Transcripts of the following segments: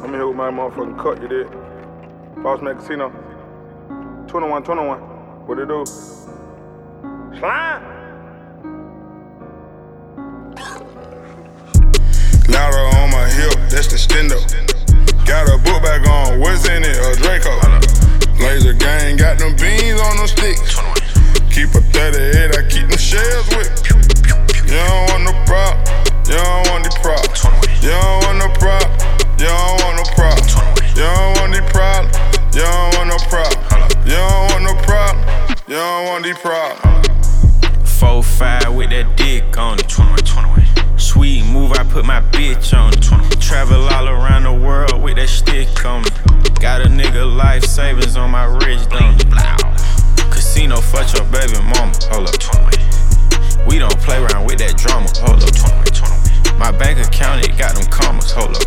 I'm here with my motherfucking cut, you did. Boss Man Casino. 21, 21. What it do? Slime! Louder Four five with that dick on it. Sweet move, I put my bitch on it. Travel all around the world with that stick on me. Got a nigga life savings on my wrist, don't it? Casino, fuck your baby mama. Hold up. We don't play around with that drama. Hold up. My bank account, it got them commas. Hold up.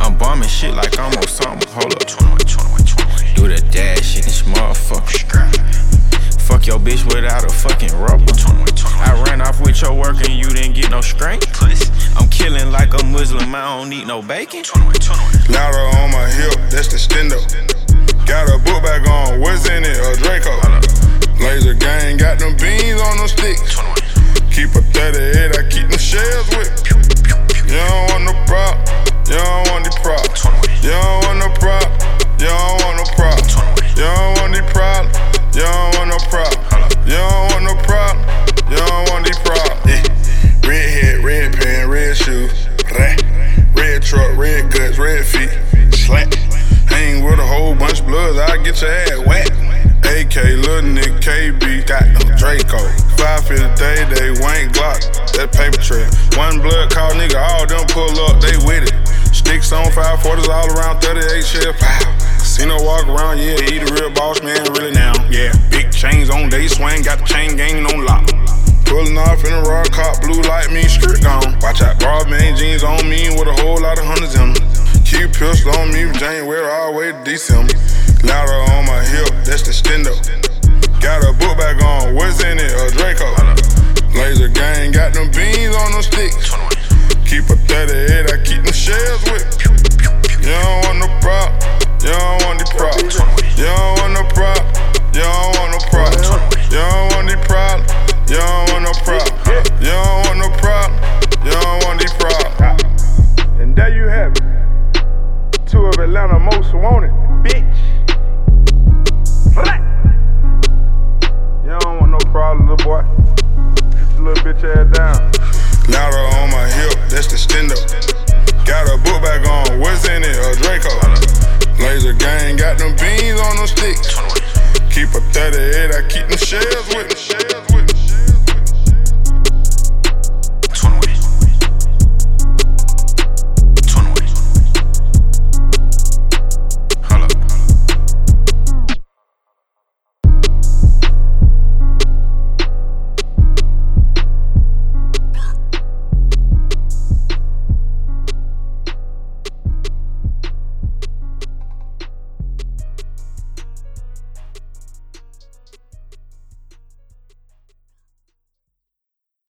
I'm bombing shit like I'm Osama. Hold up. Fucking rubber. I ran off with your work and you didn't get no strength. I'm killing like a Muslim, I don't need no bacon. Louder on my hip, that's the stendo. Got a book bag on, what's in it? A Draco. Laser gang, got them beans on them sticks. Keep a 38, I keep them shells with. You don't want no prop, AK, Lil Nick, KB, got them Draco. Five for the day, they wank Glock, that paper trail. One blood call nigga, all them pull up, they with it. Sticks on 540s all around 38 shell, pow. Casino walk around, yeah, he the real boss man, really now. Yeah, big chains on, they swing, got the chain gang on lock. Pulling off in a raw cop, blue light, me strip gone. Watch out, broad man jeans on me with a whole lot of hundreds in them. Keep pistol on me, January all the way to December. Louder on my hip, that's the stendo. Got a book bag on, what's in it? A Draco. Laser gang, got them beans on them sticks. Keep a 38, I keep them shells with. You don't want no prop, you don't want the prop. You don't want no prop, you don't want no prop. You don't want the prop, you don't want no prop. You don't want no prop, you don't want the prop. And there you have it. Two of Atlanta most wanted, bitch. That's the stendo. Got a book bag on, what's in it? A Draco. Laser gang, got them beans on them sticks. Keep a 38, I keep them shells with me.